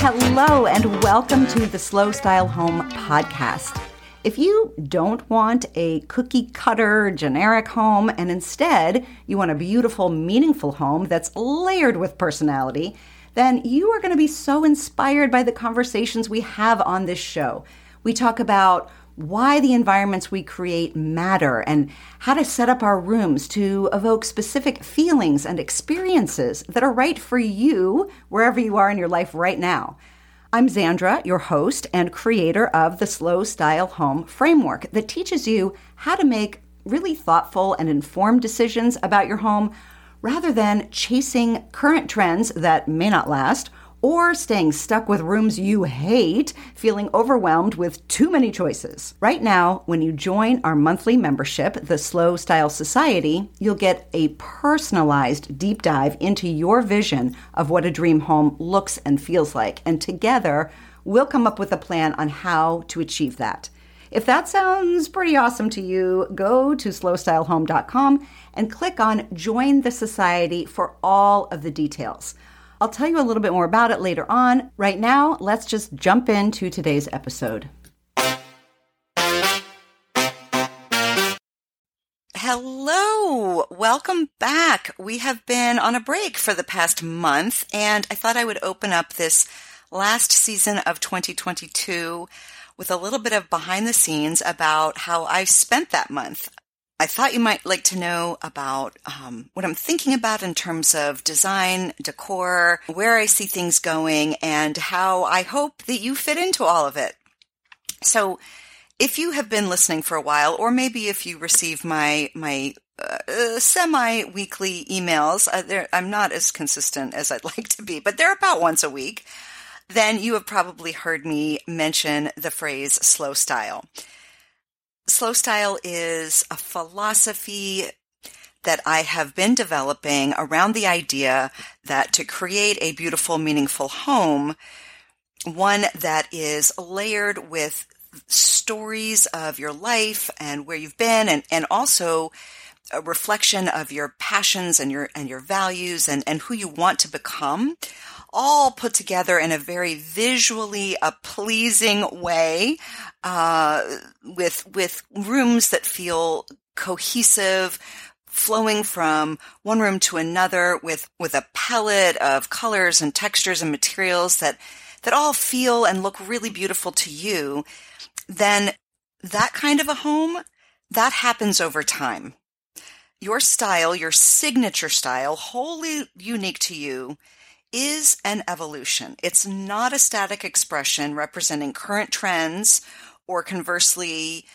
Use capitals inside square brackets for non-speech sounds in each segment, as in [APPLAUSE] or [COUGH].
Hello, and welcome to the Slow Style Home podcast. If you don't want a cookie cutter generic home and instead you want a beautiful, meaningful home that's layered with personality, then you are going to be so inspired by the conversations we have on this show. We talk about why the environments we create matter and how to set up our rooms to evoke specific feelings and experiences that are right for you wherever you are in your life right now. I'm Xandra, your host and creator of the Slow Style Home Framework that teaches you how to make really thoughtful and informed decisions about your home rather than chasing current trends that may not last or staying stuck with rooms you hate, feeling overwhelmed with too many choices. Right now, when you join our monthly membership, the Slow Style Society, you'll get a personalized deep dive into your vision of what a dream home looks and feels like. And together, we'll come up with a plan on how to achieve that. If that sounds pretty awesome to you, go to slowstylehome.com and click on Join the Society for all of the details. I'll tell you a little bit more about it later on. Right now, let's just jump into today's episode. Hello, welcome back. We have been on a break for the past month, and I thought I would open up this last season of 2022 with a little bit of behind the scenes about how I've spent that month. I thought you might like to know about um, what I'm thinking about in terms of design, decor, where I see things going, and how I hope that you fit into all of it. So, if you have been listening for a while, or maybe if you receive my my uh, semi-weekly emails, uh, I'm not as consistent as I'd [LAUGHS] like to be, but they're about once a week. Then you have probably heard me mention the phrase "slow style." Slow style is a philosophy that I have been developing around the idea that to create a beautiful, meaningful home, one that is layered with stories of your life and where you've been and, and also a reflection of your passions and your and your values and, and who you want to become all put together in a very visually a pleasing way, uh, with, with rooms that feel cohesive, flowing from one room to another with, with a palette of colors and textures and materials that, that all feel and look really beautiful to you, then that kind of a home, that happens over time. Your style, your signature style, wholly unique to you, is an evolution. It's not a static expression representing current trends or conversely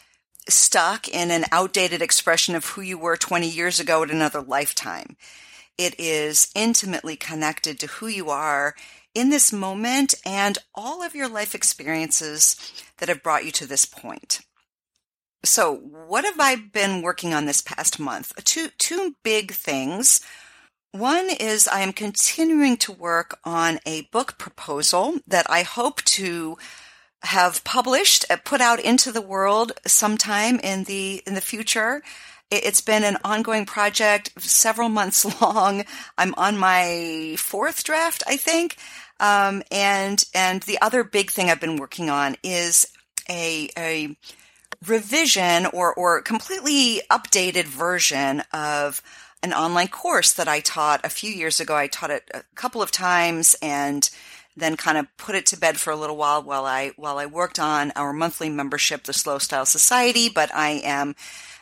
stuck in an outdated expression of who you were 20 years ago at another lifetime. It is intimately connected to who you are in this moment and all of your life experiences that have brought you to this point. So, what have I been working on this past month? Two two big things. One is I am continuing to work on a book proposal that I hope to have published, uh, put out into the world sometime in the in the future. It's been an ongoing project, several months [LAUGHS] long. I'm on my fourth draft, I think. Um, and and the other big thing I've been working on is a a revision or or completely updated version of an online course that I taught a few years ago. I taught it a couple of times and then kind of put it to bed for a little while while I while I worked on our monthly membership, the Slow Style Society, but I am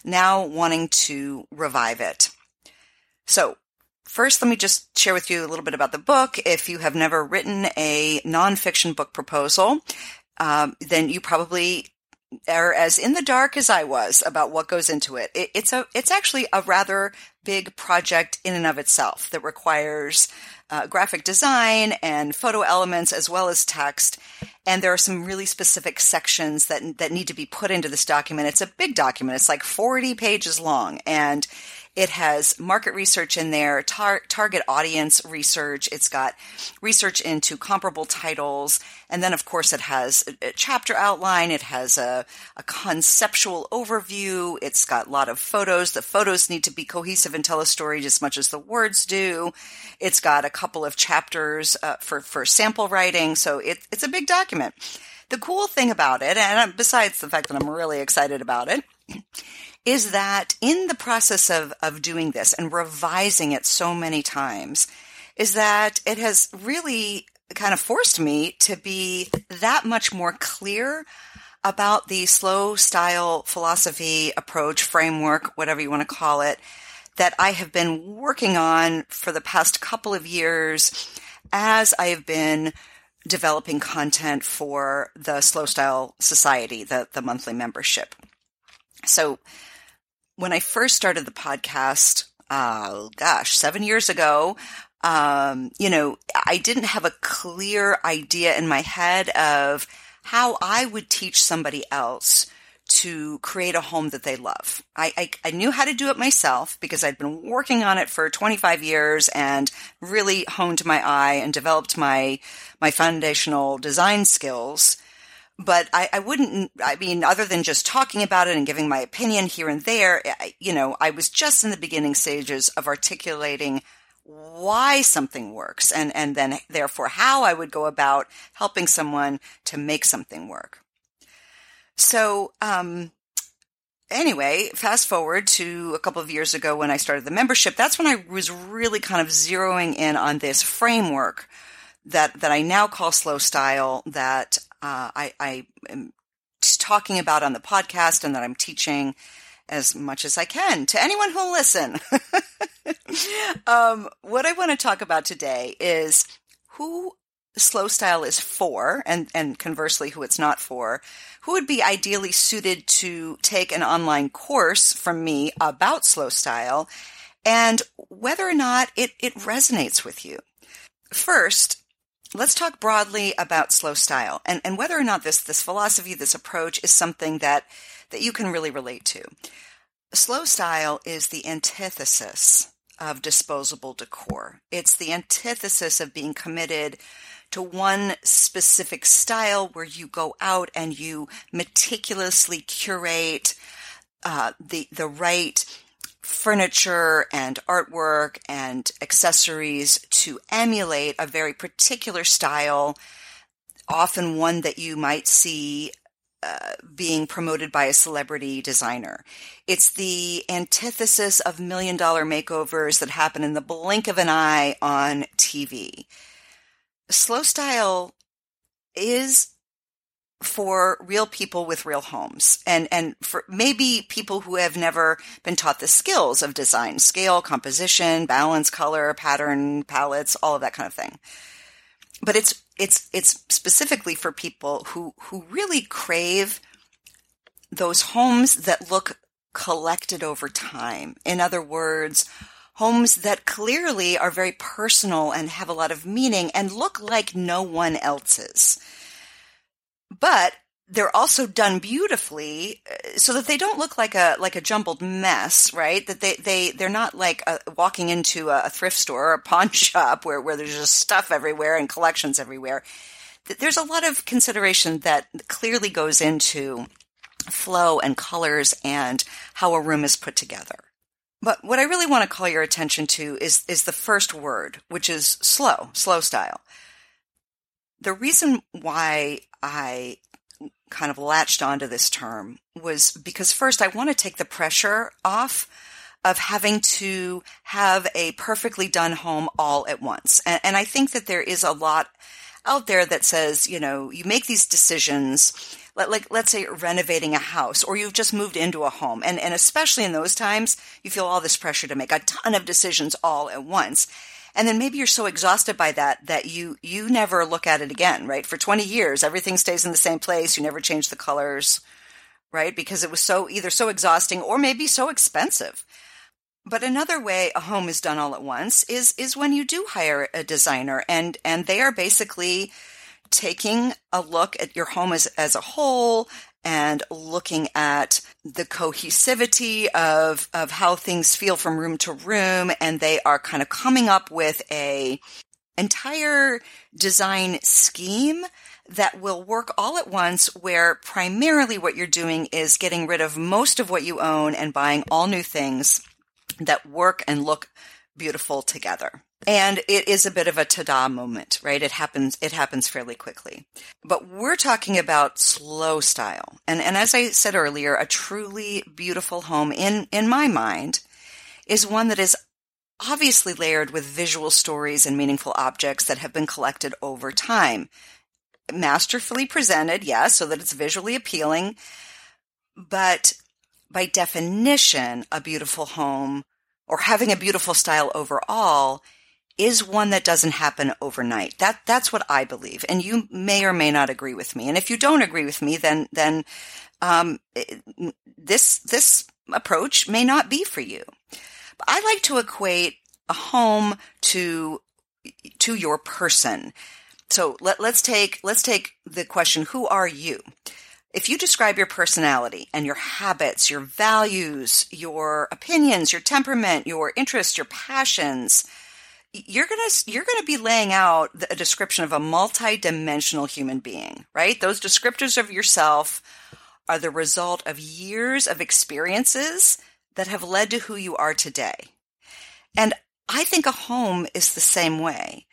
now wanting to revive it. So, first let me just share with you a little bit about the book. If you have never written a nonfiction book proposal, um, then you probably are as in the dark as I was about what goes into it. it. It's a it's actually a rather big project in and of itself that requires uh, graphic design and photo elements as well as text. And there are some really specific sections that that need to be put into this document. It's a big document. It's like 40 pages long and It has market research in there, tar- target audience research. It's got research into comparable titles. And then, of course, it has a, a chapter outline. It has a, a, conceptual overview. It's got a lot of photos. The photos need to be cohesive and tell a story as much as the words do. It's got a couple of chapters uh, for, for sample writing. So it, it's a big document. The cool thing about it, and besides the fact that I'm really excited about it, is that in the process of, of doing this and revising it so many times, is that it has really kind of forced me to be that much more clear about the slow style philosophy approach framework, whatever you want to call it, that I have been working on for the past couple of years as I have been developing content for the Slow Style Society, the, the monthly membership. So when I first started the podcast, uh, gosh, seven years ago, um, you know, I didn't have a clear idea in my head of how I would teach somebody else to create a home that they love. I, I, I, knew how to do it myself because I'd been working on it for 25 years and really honed my eye and developed my, my foundational design skills but I, I, wouldn't, I mean, other than just talking about it and giving my opinion here and there, I, you know, I was just in the beginning stages of articulating why something works and, and then therefore how I would go about helping someone to make something work. So, um, anyway, fast forward to a couple of years ago when I started the membership, that's when I was really kind of zeroing in on this framework that, that I now call slow style that uh, I, I am talking about on the podcast and that I'm teaching as much as I can to anyone who'll listen. [LAUGHS] um, what I want to talk about today is who slow style is for and, and conversely who it's not for, who would be ideally suited to take an online course from me about slow style and whether or not it, it resonates with you. First, let's talk broadly about slow style and, and whether or not this, this philosophy, this approach is something that, that you can really relate to. Slow style is the antithesis of disposable decor. It's the antithesis of being committed to one specific style where you go out and you meticulously curate uh, the the right furniture and artwork and accessories to emulate a very particular style, often one that you might see uh, being promoted by a celebrity designer. It's the antithesis of million dollar makeovers that happen in the blink of an eye on TV. Slow style is for real people with real homes. And and for maybe people who have never been taught the skills of design scale composition balance color pattern palettes all of that kind of thing. But it's it's it's specifically for people who who really crave those homes that look collected over time. In other words homes that clearly are very personal and have a lot of meaning and look like no one else's but they're also done beautifully uh, so that they don't look like a like a jumbled mess right? That they they they're not like a, walking into a, thrift store or a pawn [LAUGHS] shop where where there's just stuff everywhere and collections everywhere. There's a lot of consideration that clearly goes into flow and colors and how a room is put together. But what i really want to call your attention to is is the first word which is slow slow style. The reason why I kind of latched onto this term was because first I want to take the pressure off of having to have a perfectly done home all at once. And, and, I think that there is a lot out there that says, you know, you make these decisions, like let's say renovating a house or you've just moved into a home. And, and especially in those times, you feel all this pressure to make a ton of decisions all at once and then maybe you're so exhausted by that that you you never look at it again right? For 20 years everything stays in the same place. You never change the colors right? Because it was so either so exhausting or maybe so expensive. But another way a home is done all at once is is when you do hire a designer and and they are basically taking a look at your home as as a whole and looking at the cohesivity of, of how things feel from room to room. And they are kind of coming up with a entire design scheme that will work all at once where primarily what you're doing is getting rid of most of what you own and buying all new things that work and look beautiful together. And it is a bit of a ta-da moment, right? It happens, it happens fairly quickly. But we're talking about slow style. And, and as I said earlier, a truly beautiful home in, in my mind is one that is obviously layered with visual stories and meaningful objects that have been collected over time. Masterfully presented, yes, so that it's visually appealing. But by definition, a beautiful home or having a beautiful style overall is one that doesn't happen overnight. That that's what I believe, and you may or may not agree with me. And if you don't agree with me, then then um, this this approach may not be for you. But I like to equate a home to to your person. So let, let's take let's take the question: Who are you? If you describe your personality and your habits, your values, your opinions, your temperament, your interests, your passions, you're going to you're going to be laying out a description of a multi-dimensional human being, right? Those descriptors of yourself are the result of years of experiences that have led to who you are today. And I think a home is the same way.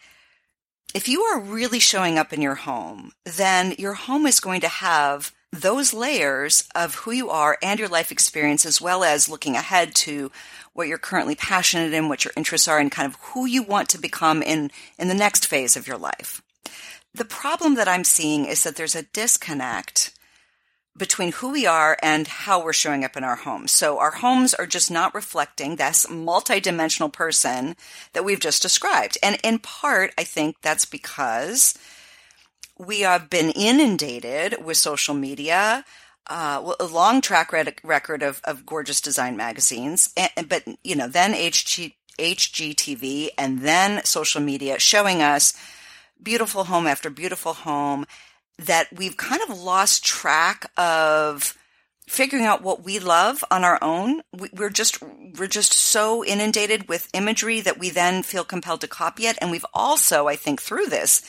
If you are really showing up in your home, then your home is going to have those layers of who you are and your life experience, as well as looking ahead to what you're currently passionate in, what your interests are, and kind of who you want to become in, in the next phase of your life. The problem that I'm seeing is that there's a disconnect between who we are and how we're showing up in our homes. So our homes are just not reflecting this multidimensional person that we've just described. And in part, I think that's because we have been inundated with social media, uh, a long track record of, of gorgeous design magazines, and, but you know, then HG, HGTV, and then social media showing us beautiful home after beautiful home that we've kind of lost track of figuring out what we love on our own. We're just we're just so inundated with imagery that we then feel compelled to copy it. And we've also i think through this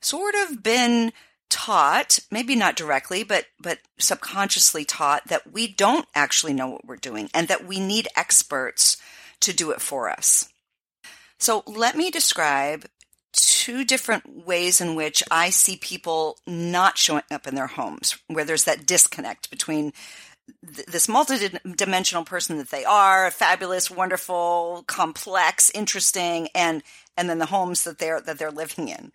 sort of been taught, maybe not directly, but, but subconsciously taught that we don't actually know what we're doing and that we need experts to do it for us. So let me describe two different ways in which I see people not showing up in their homes, where there's that disconnect between this multidimensional person that they are, fabulous, wonderful, complex, interesting, and and then the homes that they're that they're living in.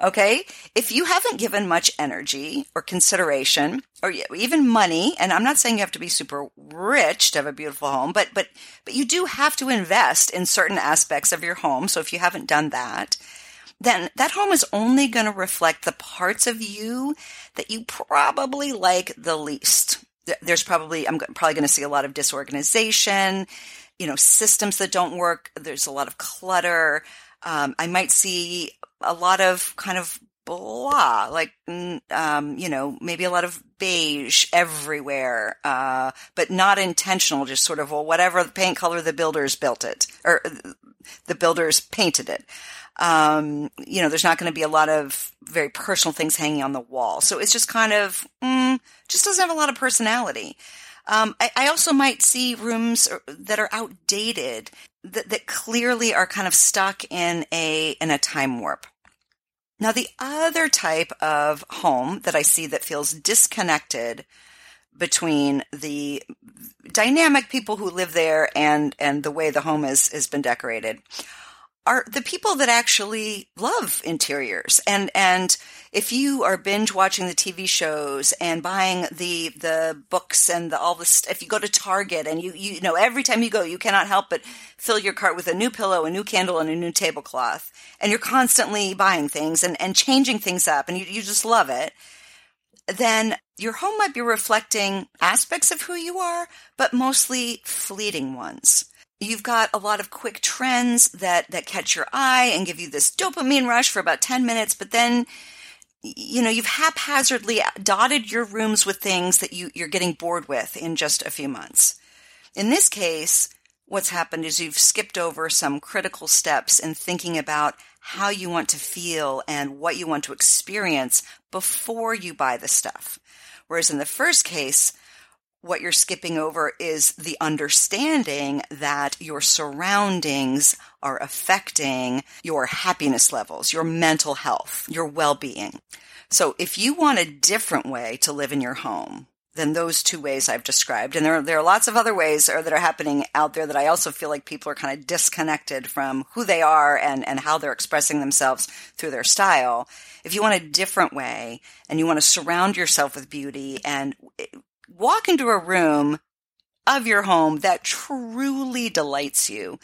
Okay? If you haven't given much energy or consideration or even money, and I'm not saying you have to be super rich to have a beautiful home, but but but you do have to invest in certain aspects of your home. So if you haven't done that, then that home is only going to reflect the parts of you that you probably like the least there's probably I'm probably going to see a lot of disorganization, you know, systems that don't work. There's a lot of clutter. Um, I might see a lot of kind of blah, like um, you know, maybe a lot of beige everywhere, uh, but not intentional. Just sort of well, whatever the paint color the builders built it, or the builders painted it. Um, you know, there's not going to be a lot of very personal things hanging on the wall. So it's just kind of, mm, just doesn't have a lot of personality. Um, I, I, also might see rooms that are outdated that, that clearly are kind of stuck in a, in a time warp. Now, the other type of home that I see that feels disconnected between the dynamic people who live there and, and the way the home is, has been decorated are the people that actually love interiors. And and if you are binge watching the TV shows and buying the the books and the, all this if you go to Target and you you know every time you go you cannot help but fill your cart with a new pillow a new candle and a new tablecloth. And you're constantly buying things and and changing things up and you, you just love it. Then your home might be reflecting aspects of who you are but mostly fleeting ones You've got a lot of quick trends that, that catch your eye and give you this dopamine rush for about 10 minutes, but then you know, you've haphazardly dotted your rooms with things that you, you're getting bored with in just a few months. In this case, what's happened is you've skipped over some critical steps in thinking about how you want to feel and what you want to experience before you buy the stuff. Whereas in the first case, what you're skipping over is the understanding that your surroundings are affecting your happiness levels, your mental health, your well-being. So if you want a different way to live in your home, than those two ways I've described. And there are, there are lots of other ways that are happening out there that I also feel like people are kind of disconnected from who they are and, and how they're expressing themselves through their style. If you want a different way and you want to surround yourself with beauty and walk into a room of your home that truly delights you,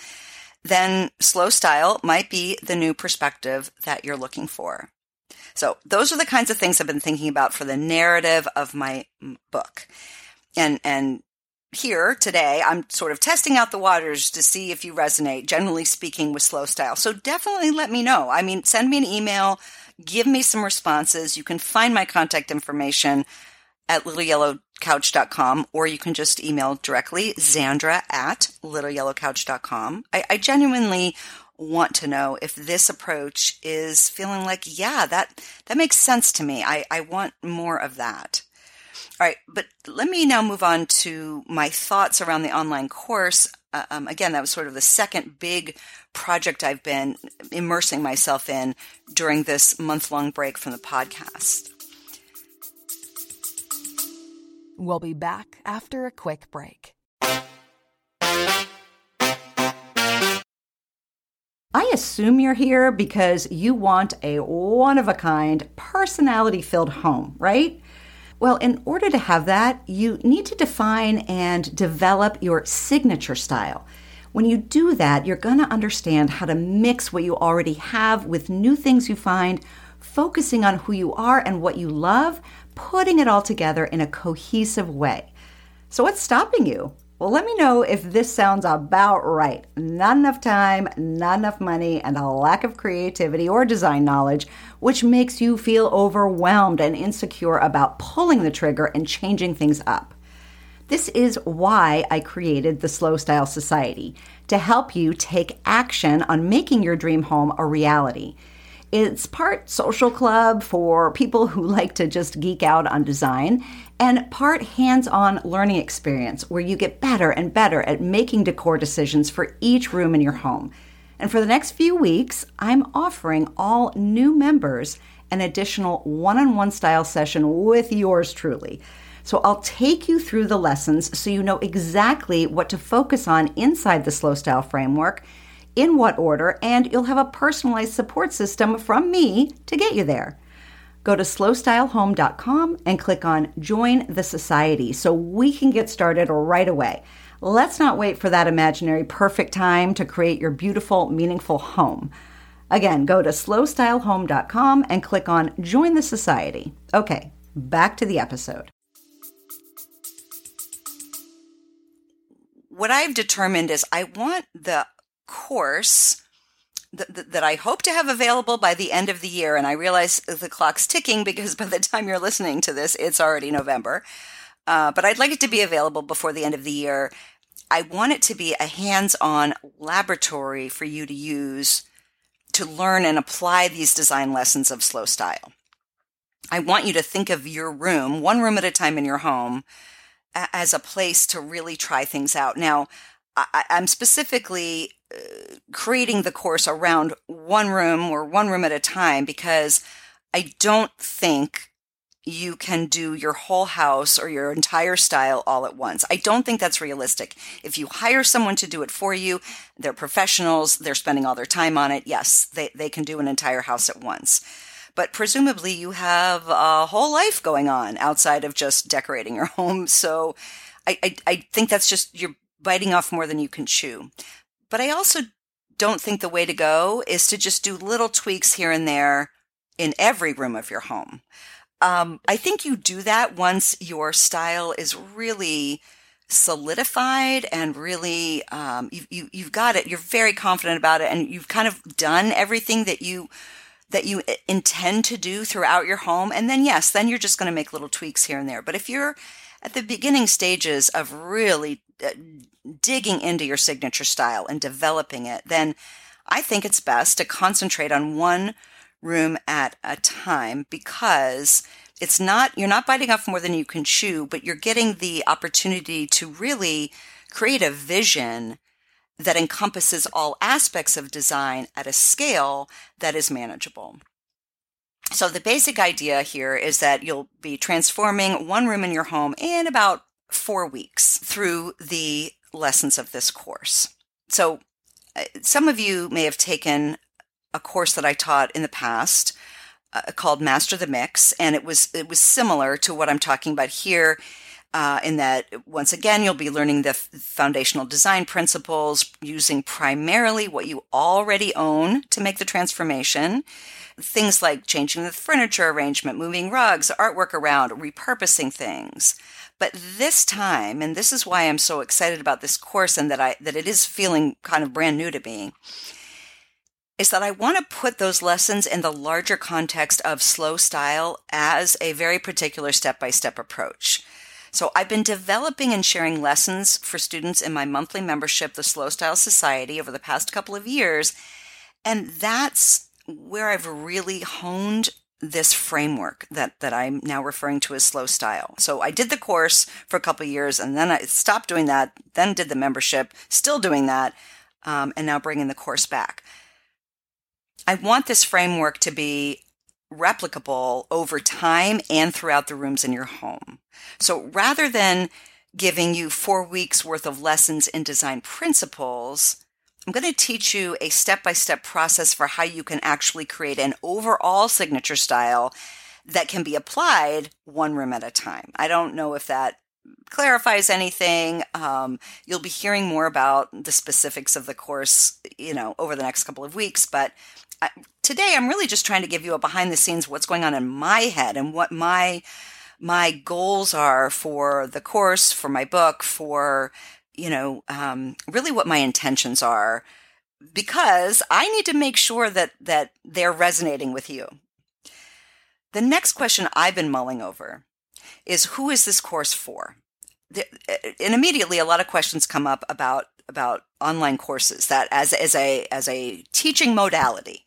then slow style might be the new perspective that you're looking for. So those are the kinds of things I've been thinking about for the narrative of my book. And, and here today, I'm sort of testing out the waters to see if you resonate, generally speaking, with slow style. So definitely let me know. I mean, send me an email, give me some responses. You can find my contact information at littleyellowcouch.com or you can just email directly Xandra at littleyellowcouch.com. I, I genuinely want to know if this approach is feeling like, yeah, that, that makes sense to me. I, I want more of that. All right, but let me now move on to my thoughts around the online course. Uh, um, again, that was sort of the second big project I've been immersing myself in during this month long break from the podcast. We'll be back after a quick break. I assume you're here because you want a one of a kind, personality filled home, right? Well, in order to have that, you need to define and develop your signature style. When you do that, you're going to understand how to mix what you already have with new things you find, focusing on who you are and what you love, putting it all together in a cohesive way. So, what's stopping you? Well, let me know if this sounds about right. Not enough time, not enough money, and a lack of creativity or design knowledge, which makes you feel overwhelmed and insecure about pulling the trigger and changing things up. This is why I created the Slow Style Society to help you take action on making your dream home a reality. It's part social club for people who like to just geek out on design, and part hands on learning experience where you get better and better at making decor decisions for each room in your home. And for the next few weeks, I'm offering all new members an additional one on one style session with yours truly. So I'll take you through the lessons so you know exactly what to focus on inside the slow style framework in what order, and you'll have a personalized support system from me to get you there. Go to slowstylehome.com and click on Join the Society so we can get started right away. Let's not wait for that imaginary perfect time to create your beautiful, meaningful home. Again, go to slowstylehome.com and click on Join the Society. Okay, back to the episode. What I've determined is I want the course that, that I hope to have available by the end of the year. And I realize the clock's ticking because by the time you're listening to this, it's already November. Uh, but I'd like it to be available before the end of the year. I want it to be a hands on laboratory for you to use to learn and apply these design lessons of slow style. I want you to think of your room, one room at a time in your home, as a place to really try things out. Now, I, am specifically uh, creating the course around one room or one room at a time because I don't think you can do your whole house or your entire style all at once. I don't think that's realistic. If you hire someone to do it for you, they're professionals, they're spending all their time on it. Yes, they, they can do an entire house at once. But presumably you have a whole life going on outside of just decorating your [LAUGHS] home. So I, I, I think that's just, you're biting off more than you can chew. But I also don't think the way to go is to just do little tweaks here and there in every room of your home. Um, I think you do that once your style is really solidified and really um, you, you you've got it. You're very confident about it, and you've kind of done everything that you that you intend to do throughout your home. And then, yes, then you're just going to make little tweaks here and there. But if you're at the beginning stages of really uh, digging into your signature style and developing it, then I think it's best to concentrate on one room at a time because it's not, you're not biting off more than you can chew, but you're getting the opportunity to really create a vision that encompasses all aspects of design at a scale that is manageable. So the basic idea here is that you'll be transforming one room in your home in about four weeks through the lessons of this course. So uh, some of you may have taken a course that I taught in the past uh, called Master the Mix, and it was it was similar to what I'm talking about here uh, in that once again you'll be learning the f- foundational design principles using primarily what you already own to make the transformation things like changing the furniture arrangement moving rugs artwork around repurposing things but this time and this is why i'm so excited about this course and that i that it is feeling kind of brand new to me is that I want to put those lessons in the larger context of slow style as a very particular step by step approach. So I've been developing and sharing lessons for students in my monthly membership, the Slow Style Society, over the past couple of years. And that's where I've really honed this framework that, that I'm now referring to as slow style. So I did the course for a couple of years and then I stopped doing that, then did the membership, still doing that, um, and now bringing the course back. I want this framework to be replicable over time and throughout the rooms in your home. So rather than giving you four weeks worth of lessons in design principles, I'm going to teach you a step by step process for how you can actually create an overall signature style that can be applied one room at a time. I don't know if that clarifies anything. Um, you'll be hearing more about the specifics of the course, you know, over the next couple of weeks, but I, today I'm really just trying to give you a behind the scenes what's going on in my head and what my my goals are for the course, for my book, for you know, um, really what my intentions are, because I need to make sure that that they're resonating with you. The next question I've been mulling over is who is this course for? And immediately a lot of questions come up about about online courses that as as a as a teaching modality.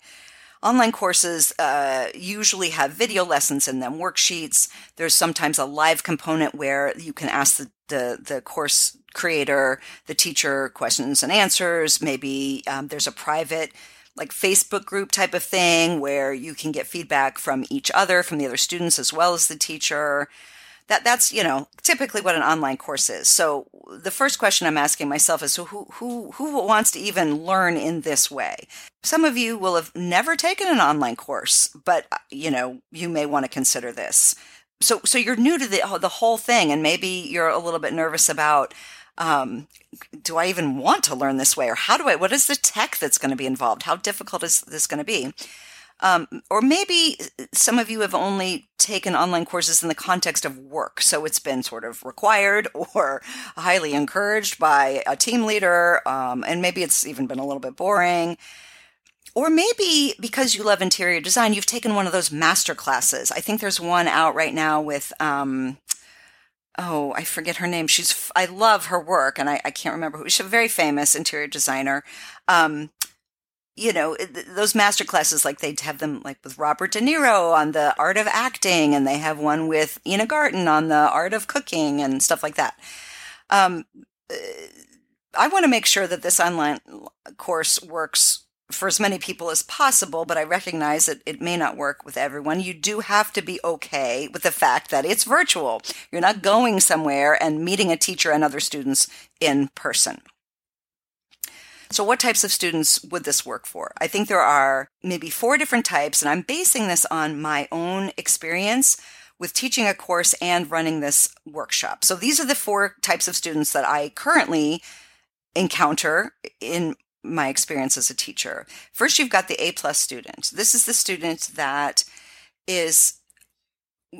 Online courses uh, usually have video lessons in them worksheets. There's sometimes a live component where you can ask the the, the course creator the teacher questions and answers. Maybe um, there's a private like Facebook group type of thing where you can get feedback from each other, from the other students as well as the teacher. That that's you know typically what an online course is. So the first question i'm asking myself is so who who who wants to even learn in this way? Some of you will have never taken an online course but uh, you know you may want to consider this. So so you're new to the the whole thing and maybe you're a little bit nervous about um, do I even want to learn this way or how do I what is the tech that's going to be involved how difficult is this going to be um, or maybe some of you have only taken online courses in the context of work. So it's been sort of required [LAUGHS] or highly encouraged by a team leader. Um, and maybe it's even been a little bit boring. Or maybe because you love interior design, you've taken one of those master classes. I think there's one out right now with, um, oh, I forget her name. She's, I love her work and I, I can't remember who, she's a very famous interior designer. Um, you know those master classes like they'd have them like with robert de niro on the art of acting and they have one with ina garten on the art of cooking and stuff like that um, uh, i want to make sure that this online course works for as many people as possible but i recognize that it may not work with everyone you do have to be okay with the fact that it's virtual you're not going somewhere and meeting a teacher and other students in person so, what types of students would this work for? I think there are maybe four different types, and I'm basing this on my own experience with teaching a course and running this workshop. So, these are the four types of students that I currently encounter in my experience as a teacher. First, you've got the A plus student. This is the student that is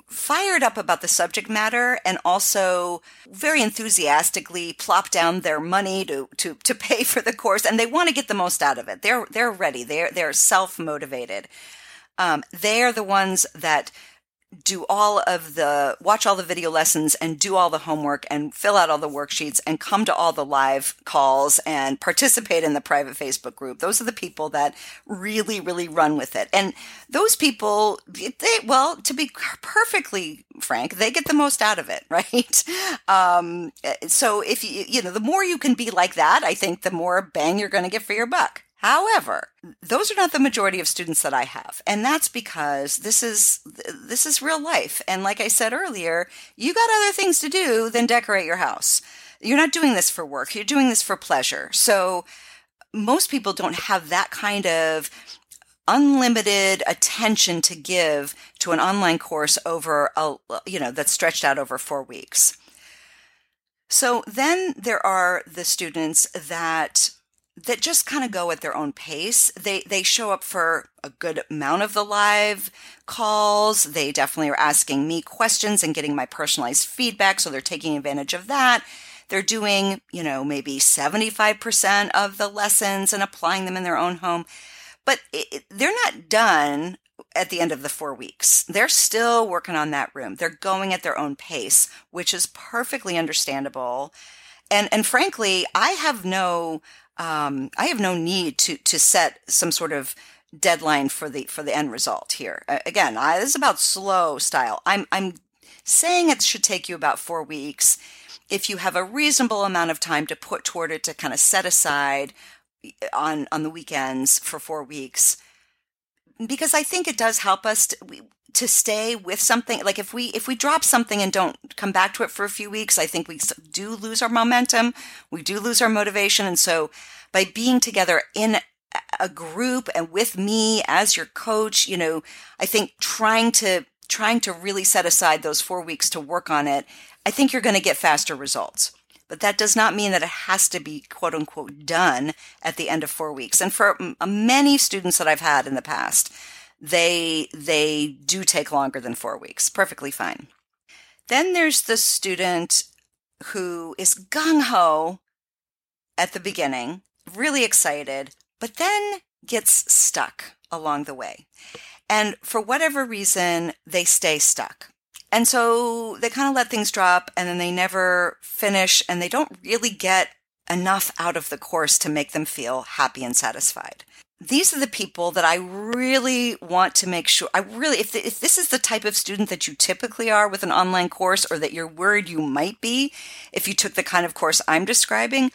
fired up about the subject matter and also very enthusiastically plop down their money to to to [LAUGHS] pay for the course and they want to get the most out of it. They're they're ready. They're they're self-motivated. Um, they are the ones that do all of the watch all the video lessons and do all the homework and fill out all the worksheets and come to all the live calls and participate in the private Facebook group. Those are the people that really, really run with it. And those people, they, well, to be perfectly frank, they get the most out of it, [LAUGHS] right? Um, so if you, you know, the more you can be like that, I think the more bang you're going to get for your buck. However, those are not the majority of students that I have. And that's because this is this is real life. And like I said earlier, you got other things to do than decorate your house. You're not doing this for work. You're doing this for pleasure. So most people don't have that kind of unlimited attention to give to an online course over a you know that's stretched out over 4 weeks. So then there are the students that that just kind of go at their own pace. They they show up for a good amount of the live calls. They definitely are asking me questions and getting my personalized feedback, so they're taking advantage of that. They're doing, you know, maybe 75% of the lessons and applying them in their own home. But it, they're not done at the end of the 4 weeks. They're still working on that room. They're going at their own pace, which is perfectly understandable. And and frankly, I have no um, I have no need to to set some sort of deadline for the for the end result here. Again, I, this is about slow style. I'm I'm saying it should take you about four weeks. If you have a reasonable amount of time to put toward it to kind of set aside on on the weekends for four weeks, because I think it does help us. To, we, to stay with something like if we if we drop something and don't come back to it for a few weeks i think we do lose our momentum we do lose our motivation and so by being together in a group and with me as your coach you know i think trying to trying to really set aside those 4 weeks to work on it i think you're going to get faster results. But that does not mean that it has to be quote unquote done at the end of 4 weeks. And for many students that i've had in the past they they do take longer than 4 weeks. Perfectly fine. Then there's the student who is gung ho at the beginning, really excited, but then gets stuck along the way. And for whatever reason, they stay stuck. And so they kind of let things drop and then they never finish and they don't really get enough out of the course to make them feel happy and satisfied these are the people that I really want to make sure. I really, if, if this is the type of student that you typically are with an online course or that you're worried you might be if you took the kind of course I'm describing,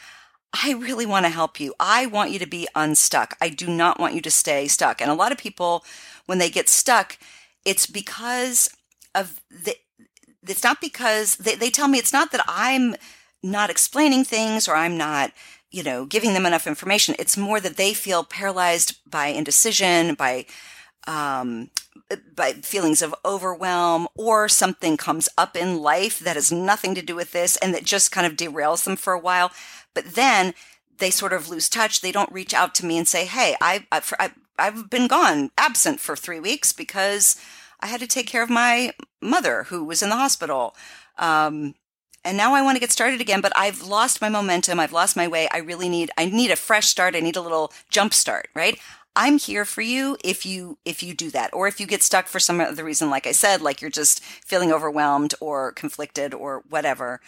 I really want to help you. I want you to be unstuck. I do not want you to stay stuck. And a lot of people, when they get stuck, it's because of the, it's not because they, they tell me it's not that I'm not explaining things or I'm not you know, giving them enough information. It's more that they feel paralyzed by indecision, by um, by feelings of overwhelm, or something comes up in life that has nothing to do with this, and that just kind of derails them for a while. But then they sort of lose touch. They don't reach out to me and say, "Hey, I, I, I've been gone, absent for three weeks because I had to take care of my mother who was in the hospital." Um, and now I want to get started again, but I've lost my momentum. I've lost my way. I really need, I need a fresh start. I need a little jump start, right? I'm here for you if you, if you do that, or if you get stuck for some other reason, like I said, like you're just feeling overwhelmed or conflicted or whatever.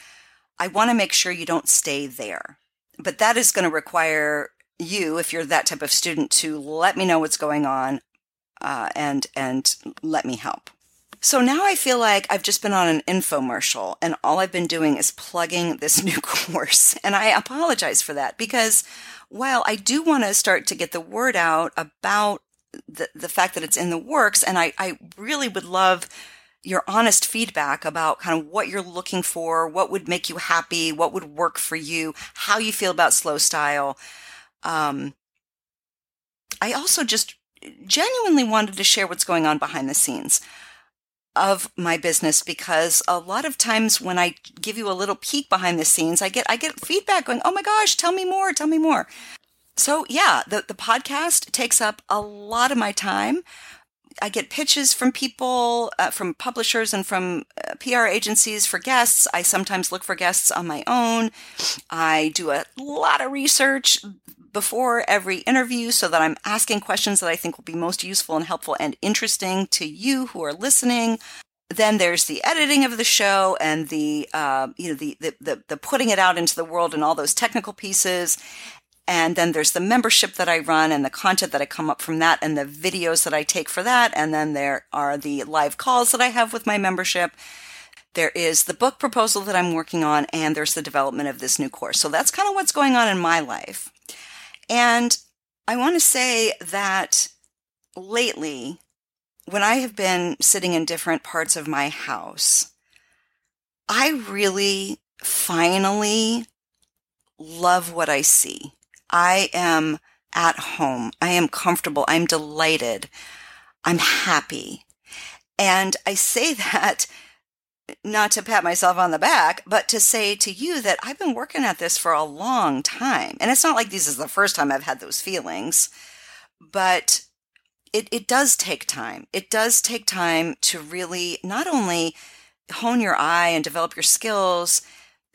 I want to make sure you don't stay there. But that is going to require you, if you're that type of student, to let me know what's going on uh, and and let me help. So now I feel like I've just been on an infomercial and all I've been doing is plugging this [LAUGHS] new course. And I apologize for that because while I do want to start to get the word out about the, the fact that it's in the works, and I, I really would love your honest feedback about kind of what you're looking for, what would make you happy, what would work for you, how you feel about slow style. Um, I also just genuinely wanted to share what's going on behind the scenes of my business because a lot of times when I give you a little peek behind the scenes, I get I get feedback going, "Oh my gosh, tell me more, tell me more." So, yeah, the the podcast takes up a lot of my time. I get pitches from people, uh, from publishers and from uh, PR agencies for guests. I sometimes look for guests on my own. I do a lot of research before every interview so that I'm asking questions that I think will be most useful and helpful and interesting to you who are listening. Then there's the editing of the show and the, uh, you know, the, the, the, the putting it out into the world and all those technical pieces. And then there's the membership that I run and the content that I come up from that and the videos that I take for that. And then there are the live calls that I have with my membership. There is the book proposal that I'm working on and there's the development of this new course. So that's kind of what's going on in my life. And I want to say that lately, when I have been sitting in different parts of my house, I really finally love what I see. I am at home. I am comfortable. I'm delighted. I'm happy. And I say [LAUGHS] that not to pat myself on the back, but to say to you that I've been working at this for a long time. And it's not like this is the first time I've had those feelings, but it, it does take time. It does take time to really not only hone your eye and develop your skills,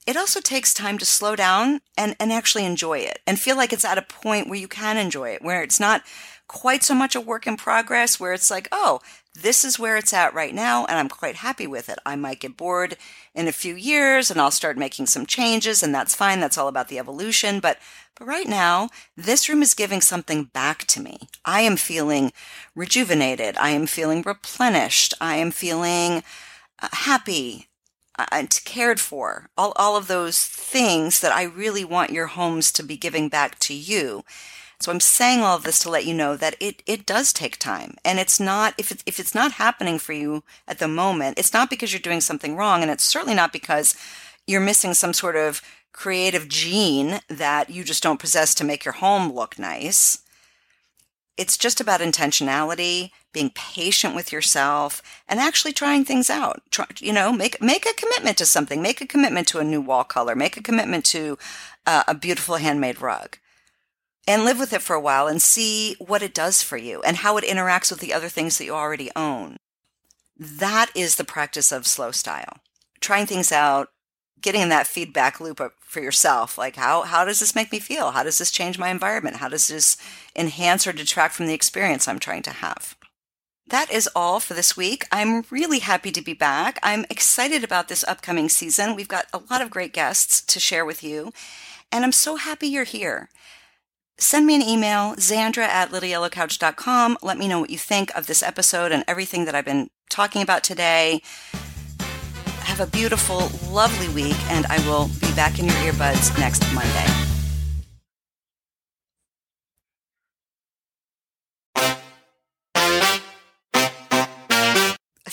it also takes time to slow down and, and actually enjoy it and feel like it's at a point where you can enjoy it, where it's not quite so much a work in progress, where it's like, oh, this is where it's at right now, and I'm quite happy with it. I might get bored in a few years and I'll start making some changes, and that's fine. That's all about the evolution. But, but right now, this room is giving something back to me. I am feeling rejuvenated. I am feeling replenished. I am feeling uh, happy and cared for. All, all of those things that I really want your homes to be giving back to you. So I'm saying all of this to let you know that it, it does take time. And it's not, if, it, if it's not happening for you at the moment, it's not because you're doing something wrong. And it's certainly not because you're missing some sort of creative gene that you just don't possess to make your home look nice. It's just about intentionality, being patient with yourself, and actually trying things out. Try, you know, make make a commitment to something. Make a commitment to a new wall color. Make a commitment to uh, a beautiful handmade rug and live with it for a while and see what it does for you and how it interacts with the other things that you already own. That is the practice of slow style. Trying things out, getting in that feedback loop for yourself. Like, how, how does this make me feel? How does this change my environment? How does this enhance or detract from the experience I'm trying to have? That is all for this week. I'm really happy to be back. I'm excited about this upcoming season. We've got a lot of great guests to share with you, and I'm so happy you're here send me an email, Xandra at littleyellowcouch.com. Let me know what you think of this episode and everything that I've been talking about today. Have a beautiful, lovely week, and I will be back in your earbuds next Monday.